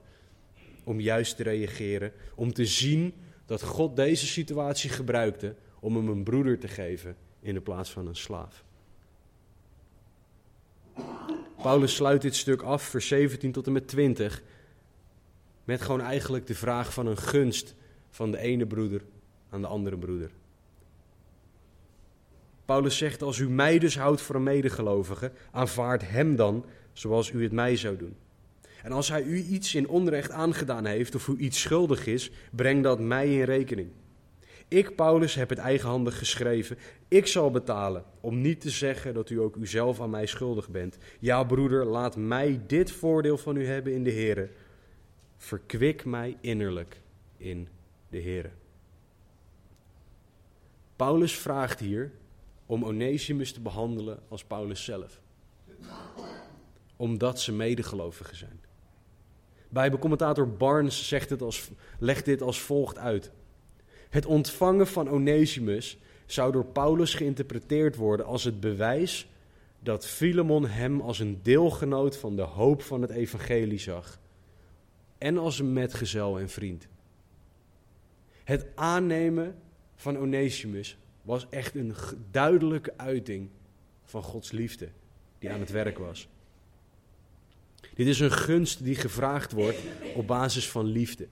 om juist te reageren, om te zien dat God deze situatie gebruikte om hem een broeder te geven in de plaats van een slaaf. Paulus sluit dit stuk af, vers 17 tot en met 20, met gewoon eigenlijk de vraag van een gunst van de ene broeder aan de andere broeder. Paulus zegt, als u mij dus houdt voor een medegelovige, aanvaard hem dan zoals u het mij zou doen. En als hij u iets in onrecht aangedaan heeft of u iets schuldig is, breng dat mij in rekening. Ik, Paulus, heb het eigenhandig geschreven. Ik zal betalen, om niet te zeggen dat u ook uzelf aan mij schuldig bent. Ja, broeder, laat mij dit voordeel van u hebben in de Heer. Verkwik mij innerlijk in de Heer. Paulus vraagt hier om Onesimus te behandelen als Paulus zelf. Omdat ze medegelovigen zijn. Bijbelcommentator Barnes zegt het als, legt dit als volgt uit. Het ontvangen van Onesimus zou door Paulus geïnterpreteerd worden als het bewijs dat Filemon hem als een deelgenoot van de hoop van het evangelie zag en als een metgezel en vriend. Het aannemen van Onesimus was echt een duidelijke uiting van Gods liefde die aan het werk was. Dit is een gunst die gevraagd wordt op basis van liefde.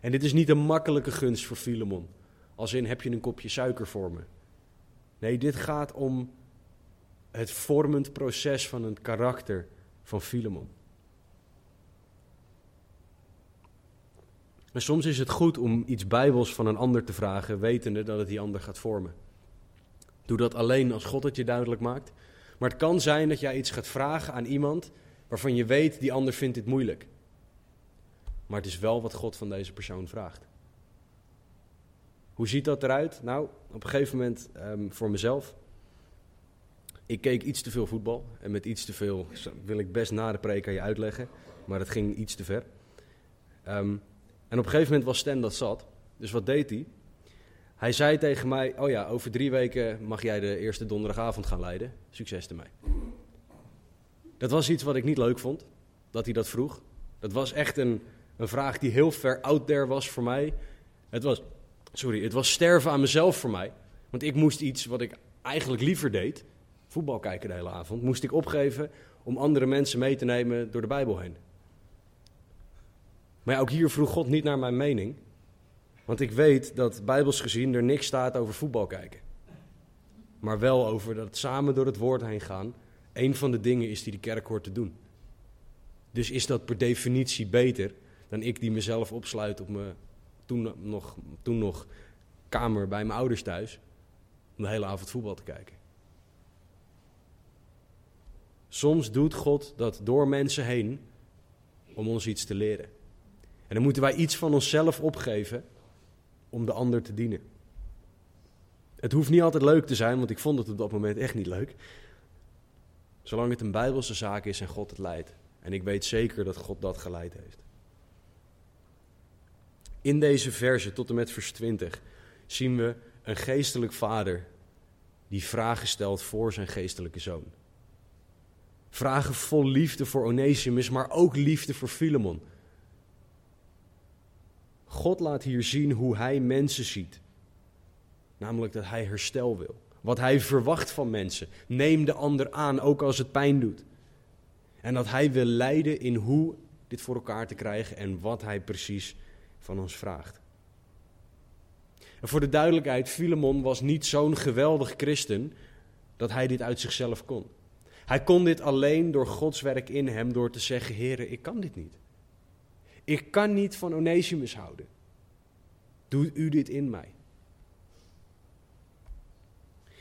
En dit is niet een makkelijke gunst voor Filemon. Als in heb je een kopje suiker voor me. Nee, dit gaat om het vormend proces van het karakter van Filemon. En soms is het goed om iets bijbels van een ander te vragen, wetende dat het die ander gaat vormen. Doe dat alleen als God het je duidelijk maakt. Maar het kan zijn dat jij iets gaat vragen aan iemand waarvan je weet, die ander vindt dit moeilijk. Maar het is wel wat God van deze persoon vraagt. Hoe ziet dat eruit? Nou, op een gegeven moment um, voor mezelf. Ik keek iets te veel voetbal. En met iets te veel wil ik best na de preek aan je uitleggen. Maar dat ging iets te ver. Um, en op een gegeven moment was Stan dat zat. Dus wat deed hij? Hij zei tegen mij: Oh ja, over drie weken mag jij de eerste donderdagavond gaan leiden. Succes ermee. Dat was iets wat ik niet leuk vond, dat hij dat vroeg. Dat was echt een, een vraag die heel ver out there was voor mij. Het was, sorry, het was sterven aan mezelf voor mij. Want ik moest iets wat ik eigenlijk liever deed, voetbal kijken de hele avond, moest ik opgeven om andere mensen mee te nemen door de Bijbel heen. Maar ook hier vroeg God niet naar mijn mening. Want ik weet dat bijbels gezien er niks staat over voetbal kijken. Maar wel over dat samen door het woord heen gaan een van de dingen is die de kerk hoort te doen. Dus is dat per definitie beter dan ik die mezelf opsluit op mijn toen nog, toen nog kamer bij mijn ouders thuis om de hele avond voetbal te kijken. Soms doet God dat door mensen heen om ons iets te leren. En dan moeten wij iets van onszelf opgeven om de ander te dienen. Het hoeft niet altijd leuk te zijn, want ik vond het op dat moment echt niet leuk. Zolang het een bijbelse zaak is en God het leidt. En ik weet zeker dat God dat geleid heeft. In deze verse tot en met vers 20 zien we een geestelijk vader die vragen stelt voor zijn geestelijke zoon. Vragen vol liefde voor Onesimus, maar ook liefde voor Filemon. God laat hier zien hoe hij mensen ziet. Namelijk dat hij herstel wil. Wat hij verwacht van mensen. Neem de ander aan, ook als het pijn doet. En dat hij wil leiden in hoe dit voor elkaar te krijgen en wat hij precies van ons vraagt. En voor de duidelijkheid, Filemon was niet zo'n geweldig christen dat hij dit uit zichzelf kon. Hij kon dit alleen door Gods werk in hem, door te zeggen: Heer, ik kan dit niet. Ik kan niet van Onesimus houden. Doe u dit in mij.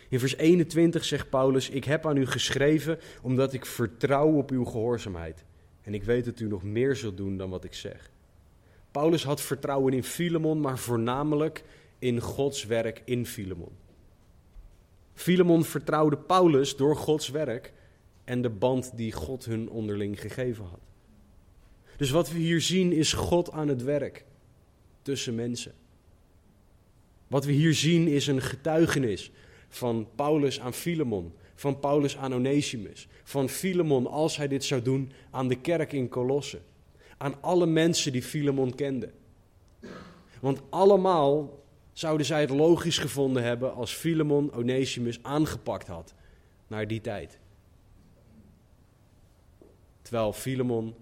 In vers 21 zegt Paulus: Ik heb aan u geschreven omdat ik vertrouw op uw gehoorzaamheid. En ik weet dat u nog meer zult doen dan wat ik zeg. Paulus had vertrouwen in Filemon, maar voornamelijk in Gods werk in Filemon. Filemon vertrouwde Paulus door Gods werk en de band die God hun onderling gegeven had. Dus wat we hier zien is God aan het werk tussen mensen. Wat we hier zien is een getuigenis van Paulus aan Filemon, van Paulus aan Onesimus, van Filemon als hij dit zou doen aan de kerk in Colosse, aan alle mensen die Filemon kenden. Want allemaal zouden zij het logisch gevonden hebben als Filemon Onesimus aangepakt had naar die tijd. Terwijl Filemon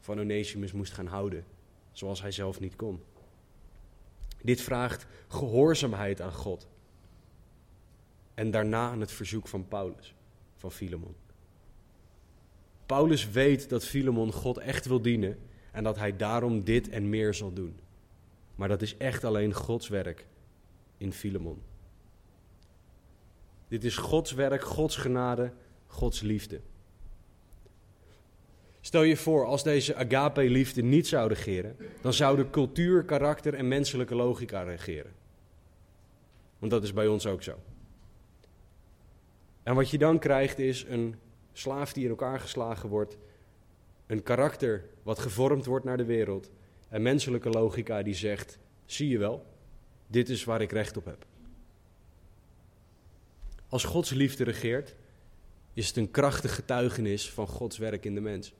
van Onesimus moest gaan houden, zoals hij zelf niet kon. Dit vraagt gehoorzaamheid aan God. En daarna aan het verzoek van Paulus, van Filemon. Paulus weet dat Filemon God echt wil dienen en dat hij daarom dit en meer zal doen. Maar dat is echt alleen Gods werk in Filemon. Dit is Gods werk, Gods genade, Gods liefde. Stel je voor, als deze agape-liefde niet zou regeren, dan zouden cultuur, karakter en menselijke logica regeren. Want dat is bij ons ook zo. En wat je dan krijgt is een slaaf die in elkaar geslagen wordt, een karakter wat gevormd wordt naar de wereld, en menselijke logica die zegt: zie je wel, dit is waar ik recht op heb. Als Gods liefde regeert, is het een krachtig getuigenis van Gods werk in de mens.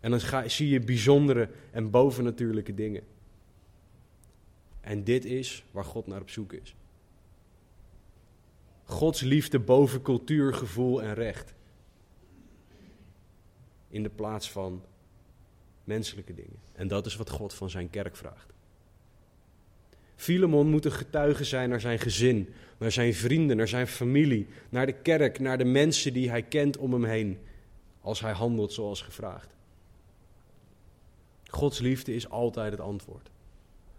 En dan zie je bijzondere en bovennatuurlijke dingen. En dit is waar God naar op zoek is. Gods liefde boven cultuur, gevoel en recht. In de plaats van menselijke dingen. En dat is wat God van zijn kerk vraagt. Filemon moet een getuige zijn naar zijn gezin, naar zijn vrienden, naar zijn familie, naar de kerk, naar de mensen die hij kent om hem heen, als hij handelt zoals gevraagd. Gods liefde is altijd het antwoord.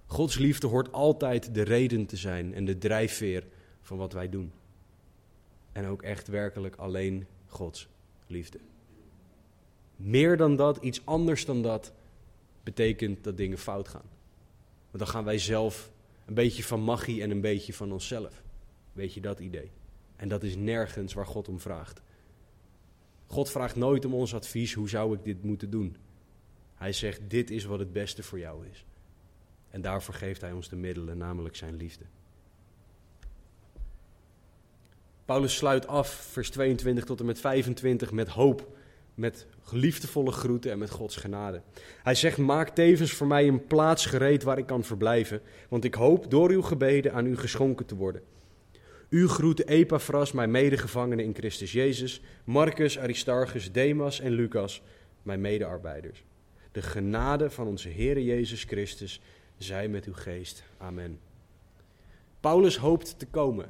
Gods liefde hoort altijd de reden te zijn en de drijfveer van wat wij doen. En ook echt werkelijk alleen Gods liefde. Meer dan dat, iets anders dan dat, betekent dat dingen fout gaan. Want dan gaan wij zelf een beetje van magie en een beetje van onszelf. Weet je dat idee? En dat is nergens waar God om vraagt. God vraagt nooit om ons advies, hoe zou ik dit moeten doen? Hij zegt, dit is wat het beste voor jou is. En daarvoor geeft hij ons de middelen, namelijk zijn liefde. Paulus sluit af, vers 22 tot en met 25, met hoop, met liefdevolle groeten en met Gods genade. Hij zegt, maak tevens voor mij een plaats gereed waar ik kan verblijven, want ik hoop door uw gebeden aan u geschonken te worden. U groet Epaphras, mijn medegevangenen in Christus Jezus, Marcus, Aristarchus, Demas en Lucas, mijn medearbeiders. De genade van onze Heer Jezus Christus zij met uw geest. Amen. Paulus hoopt te komen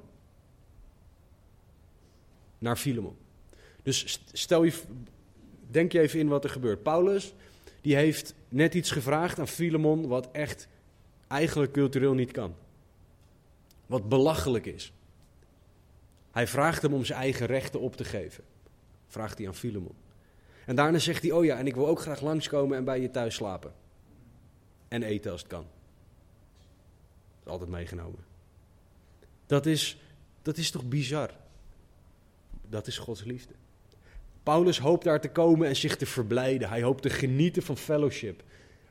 naar Filemon. Dus stel je, denk je even in wat er gebeurt. Paulus, die heeft net iets gevraagd aan Filemon wat echt eigenlijk cultureel niet kan. Wat belachelijk is. Hij vraagt hem om zijn eigen rechten op te geven. Vraagt hij aan Filemon. En daarna zegt hij, oh ja, en ik wil ook graag langskomen en bij je thuis slapen. En eten als het kan. Is altijd meegenomen. Dat is, dat is toch bizar? Dat is Gods liefde. Paulus hoopt daar te komen en zich te verblijden. Hij hoopt te genieten van fellowship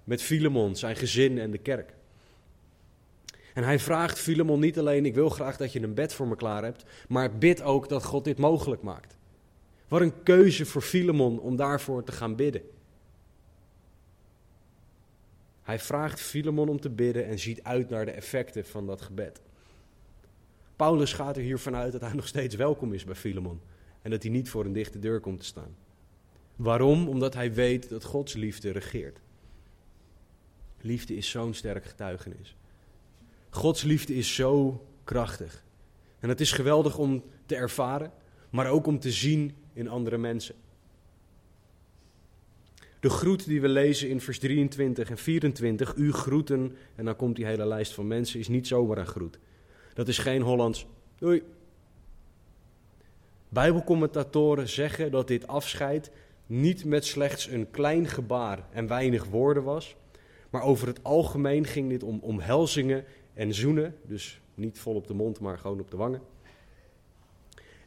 met Filemon, zijn gezin en de kerk. En hij vraagt Filemon niet alleen: Ik wil graag dat je een bed voor me klaar hebt, maar bid ook dat God dit mogelijk maakt. Wat een keuze voor Filemon om daarvoor te gaan bidden. Hij vraagt Filemon om te bidden en ziet uit naar de effecten van dat gebed. Paulus gaat er hiervan uit dat hij nog steeds welkom is bij Filemon en dat hij niet voor een dichte deur komt te staan. Waarom? Omdat hij weet dat Gods liefde regeert. Liefde is zo'n sterk getuigenis. Gods liefde is zo krachtig. En het is geweldig om te ervaren, maar ook om te zien in andere mensen. De groet die we lezen in vers 23 en 24, u groeten, en dan komt die hele lijst van mensen, is niet zomaar een groet. Dat is geen Hollands, doei. Bijbelcommentatoren zeggen dat dit afscheid niet met slechts een klein gebaar en weinig woorden was, maar over het algemeen ging dit om omhelzingen en zoenen, dus niet vol op de mond, maar gewoon op de wangen.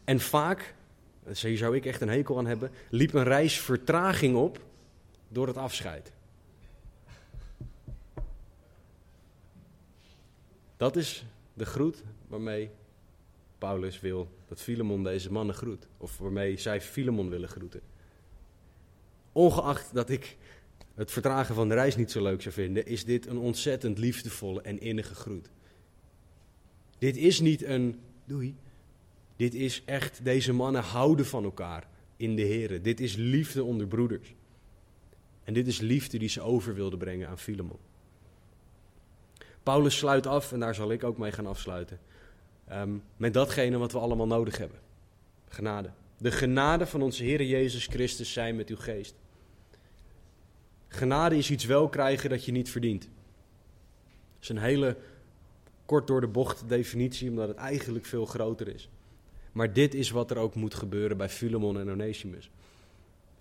En vaak, hier zou ik echt een hekel aan hebben, liep een reis vertraging op door het afscheid. Dat is de groet waarmee Paulus wil dat Filemon deze mannen groet. Of waarmee zij Filemon willen groeten. Ongeacht dat ik het vertragen van de reis niet zo leuk zou vinden, is dit een ontzettend liefdevolle en innige groet. Dit is niet een doei. Dit is echt, deze mannen houden van elkaar in de Heer. Dit is liefde onder broeders. En dit is liefde die ze over wilden brengen aan Filemon. Paulus sluit af, en daar zal ik ook mee gaan afsluiten, um, met datgene wat we allemaal nodig hebben. Genade. De genade van onze Heer Jezus Christus zijn met uw geest. Genade is iets wel krijgen dat je niet verdient. Dat is een hele kort door de bocht definitie, omdat het eigenlijk veel groter is. Maar dit is wat er ook moet gebeuren bij Filemon en Onesimus.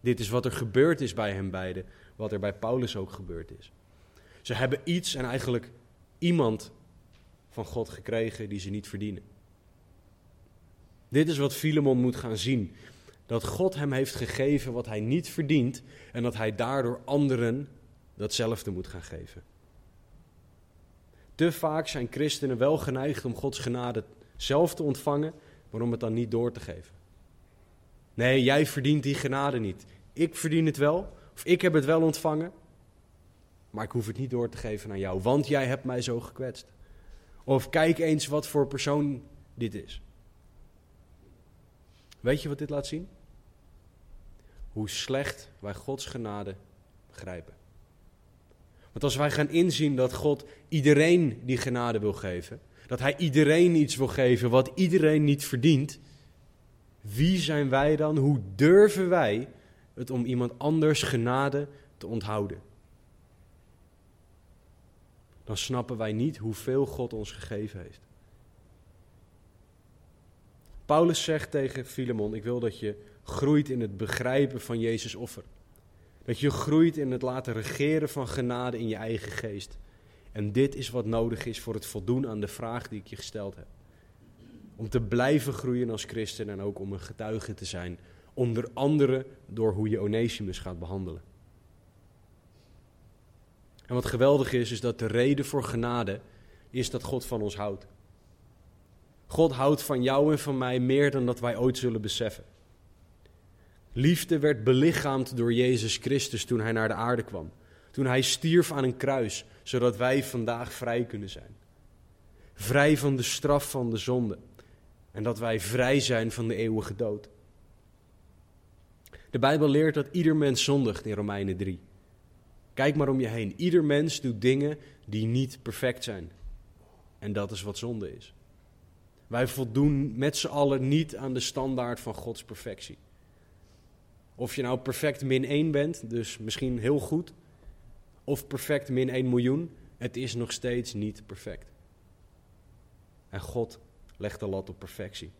Dit is wat er gebeurd is bij hen beiden, wat er bij Paulus ook gebeurd is. Ze hebben iets en eigenlijk iemand van God gekregen die ze niet verdienen. Dit is wat Filemon moet gaan zien. Dat God hem heeft gegeven wat hij niet verdient en dat hij daardoor anderen datzelfde moet gaan geven. Te vaak zijn christenen wel geneigd om Gods genade zelf te ontvangen, maar om het dan niet door te geven. Nee, jij verdient die genade niet. Ik verdien het wel, of ik heb het wel ontvangen, maar ik hoef het niet door te geven aan jou, want jij hebt mij zo gekwetst. Of kijk eens wat voor persoon dit is. Weet je wat dit laat zien? Hoe slecht wij Gods genade begrijpen. Want als wij gaan inzien dat God iedereen die genade wil geven, dat Hij iedereen iets wil geven wat iedereen niet verdient, wie zijn wij dan? Hoe durven wij het om iemand anders genade te onthouden? Dan snappen wij niet hoeveel God ons gegeven heeft. Paulus zegt tegen Filemon: Ik wil dat je groeit in het begrijpen van Jezus' offer. Dat je groeit in het laten regeren van genade in je eigen geest. En dit is wat nodig is voor het voldoen aan de vraag die ik je gesteld heb. Om te blijven groeien als christen en ook om een getuige te zijn. Onder andere door hoe je Onesimus gaat behandelen. En wat geweldig is, is dat de reden voor genade is dat God van ons houdt. God houdt van jou en van mij meer dan dat wij ooit zullen beseffen. Liefde werd belichaamd door Jezus Christus toen hij naar de aarde kwam. Toen hij stierf aan een kruis, zodat wij vandaag vrij kunnen zijn. Vrij van de straf van de zonde. En dat wij vrij zijn van de eeuwige dood. De Bijbel leert dat ieder mens zondigt in Romeinen 3. Kijk maar om je heen. Ieder mens doet dingen die niet perfect zijn. En dat is wat zonde is. Wij voldoen met z'n allen niet aan de standaard van Gods perfectie. Of je nou perfect min 1 bent, dus misschien heel goed, of perfect min 1 miljoen, het is nog steeds niet perfect. En God legt de lat op perfectie.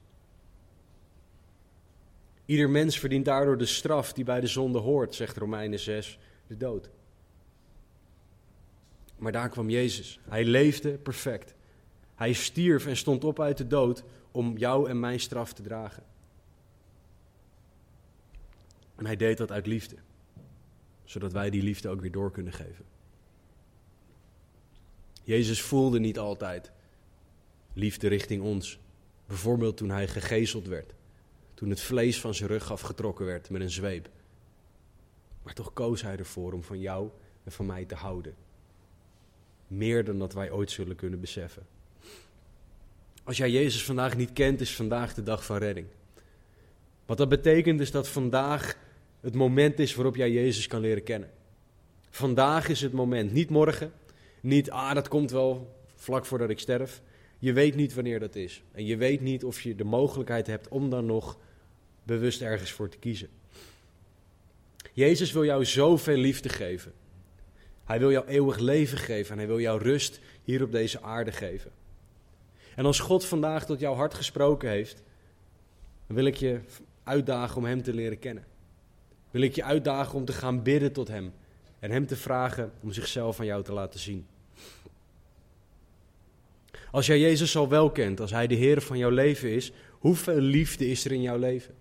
Ieder mens verdient daardoor de straf die bij de zonde hoort, zegt Romeinen 6, de dood. Maar daar kwam Jezus. Hij leefde perfect. Hij stierf en stond op uit de dood om jou en mijn straf te dragen. En hij deed dat uit liefde, zodat wij die liefde ook weer door kunnen geven. Jezus voelde niet altijd liefde richting ons. Bijvoorbeeld toen hij gegezeld werd, toen het vlees van zijn rug afgetrokken werd met een zweep. Maar toch koos hij ervoor om van jou en van mij te houden. Meer dan dat wij ooit zullen kunnen beseffen. Als jij Jezus vandaag niet kent, is vandaag de dag van redding. Wat dat betekent is dat vandaag het moment is waarop jij Jezus kan leren kennen. Vandaag is het moment, niet morgen, niet ah dat komt wel vlak voordat ik sterf. Je weet niet wanneer dat is. En je weet niet of je de mogelijkheid hebt om dan nog bewust ergens voor te kiezen. Jezus wil jou zoveel liefde geven. Hij wil jou eeuwig leven geven en hij wil jou rust hier op deze aarde geven. En als God vandaag tot jouw hart gesproken heeft, dan wil ik je uitdagen om Hem te leren kennen. Wil ik je uitdagen om te gaan bidden tot Hem en Hem te vragen om zichzelf aan jou te laten zien. Als jij Jezus al wel kent, als Hij de Heer van jouw leven is, hoeveel liefde is er in jouw leven?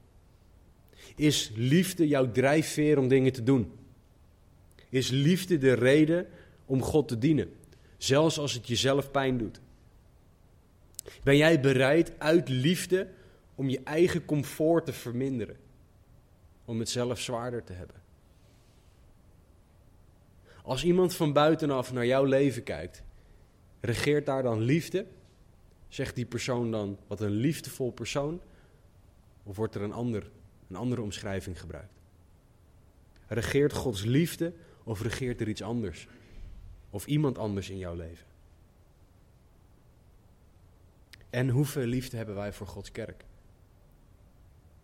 Is liefde jouw drijfveer om dingen te doen? Is liefde de reden om God te dienen, zelfs als het jezelf pijn doet? Ben jij bereid uit liefde om je eigen comfort te verminderen? Om het zelf zwaarder te hebben? Als iemand van buitenaf naar jouw leven kijkt, regeert daar dan liefde? Zegt die persoon dan wat een liefdevol persoon? Of wordt er een, ander, een andere omschrijving gebruikt? Regeert Gods liefde of regeert er iets anders? Of iemand anders in jouw leven? En hoeveel liefde hebben wij voor Gods kerk?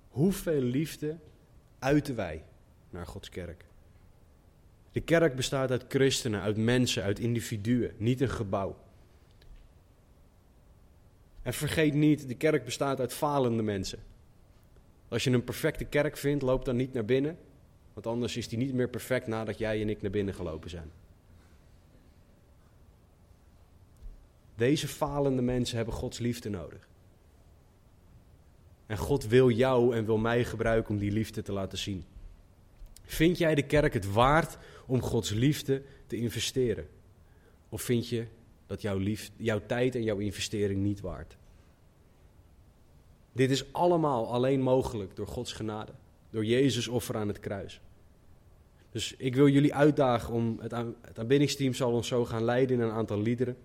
Hoeveel liefde uiten wij naar Gods kerk? De kerk bestaat uit christenen, uit mensen, uit individuen, niet een gebouw. En vergeet niet, de kerk bestaat uit falende mensen. Als je een perfecte kerk vindt, loop dan niet naar binnen, want anders is die niet meer perfect nadat jij en ik naar binnen gelopen zijn. Deze falende mensen hebben Gods liefde nodig. En God wil jou en wil mij gebruiken om die liefde te laten zien. Vind jij de kerk het waard om Gods liefde te investeren? Of vind je dat jouw, jouw tijd en jouw investering niet waard? Dit is allemaal alleen mogelijk door Gods genade, door Jezus offer aan het kruis. Dus ik wil jullie uitdagen om, het, het aanbiddingsteam zal ons zo gaan leiden in een aantal liederen.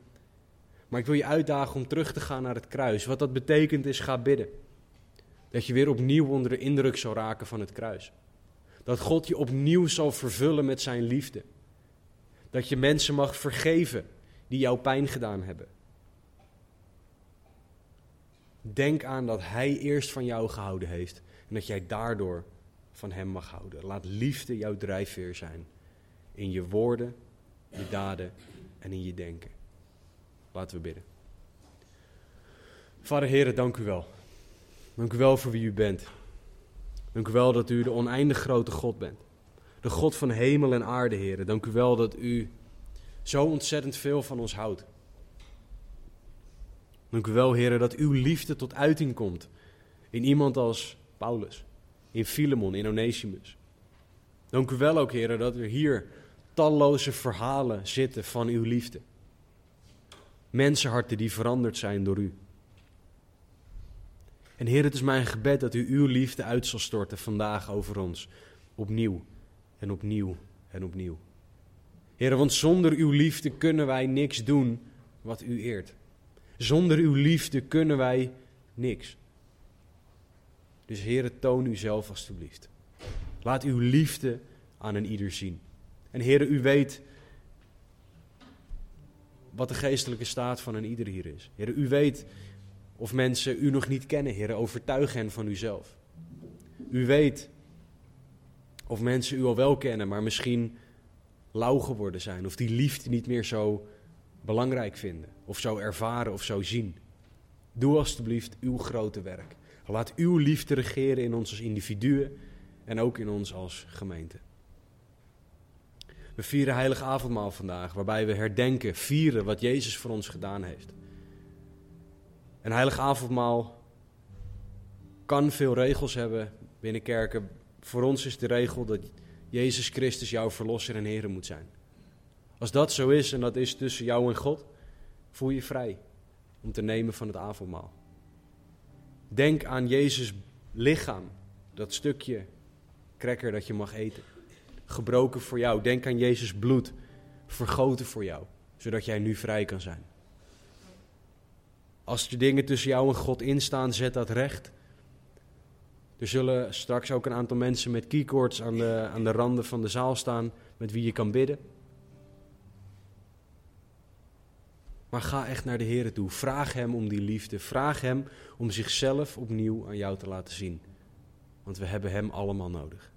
Maar ik wil je uitdagen om terug te gaan naar het kruis. Wat dat betekent is, ga bidden. Dat je weer opnieuw onder de indruk zal raken van het kruis. Dat God je opnieuw zal vervullen met zijn liefde. Dat je mensen mag vergeven die jou pijn gedaan hebben. Denk aan dat Hij eerst van jou gehouden heeft en dat jij daardoor van Hem mag houden. Laat liefde jouw drijfveer zijn. In je woorden, je daden en in je denken. Laten we bidden. Vader Heren, dank u wel. Dank u wel voor wie u bent. Dank u wel dat u de oneindig grote God bent. De God van hemel en aarde, Heren. Dank u wel dat u zo ontzettend veel van ons houdt. Dank u wel, Heren, dat uw liefde tot uiting komt in iemand als Paulus, in Filemon, in Onesimus. Dank u wel ook, Heren, dat er hier talloze verhalen zitten van uw liefde mensenharten die veranderd zijn door u. En Heer, het is mijn gebed dat u uw liefde uit zal storten vandaag over ons. Opnieuw en opnieuw en opnieuw. Heer, want zonder uw liefde kunnen wij niks doen wat u eert. Zonder uw liefde kunnen wij niks. Dus Heer, toon u zelf alstublieft. Laat uw liefde aan een ieder zien. En Heer, u weet wat de geestelijke staat van een ieder hier is. Heer, u weet of mensen u nog niet kennen, Heer. Overtuig hen van uzelf. U weet of mensen u al wel kennen, maar misschien lauw geworden zijn. Of die liefde niet meer zo belangrijk vinden. Of zo ervaren of zo zien. Doe alstublieft uw grote werk. Laat uw liefde regeren in ons als individuen en ook in ons als gemeente. We vieren heilig avondmaal vandaag, waarbij we herdenken, vieren wat Jezus voor ons gedaan heeft. Een heilig avondmaal kan veel regels hebben binnen kerken. Voor ons is de regel dat Jezus Christus jouw verlosser en Heer moet zijn. Als dat zo is en dat is tussen jou en God, voel je vrij om te nemen van het avondmaal. Denk aan Jezus lichaam, dat stukje cracker dat je mag eten. Gebroken voor jou. Denk aan Jezus bloed, vergoten voor jou, zodat jij nu vrij kan zijn. Als er dingen tussen jou en God instaan, zet dat recht. Er zullen straks ook een aantal mensen met keycords aan de, aan de randen van de zaal staan met wie je kan bidden. Maar ga echt naar de Heer toe. Vraag Hem om die liefde. Vraag Hem om zichzelf opnieuw aan jou te laten zien. Want we hebben Hem allemaal nodig.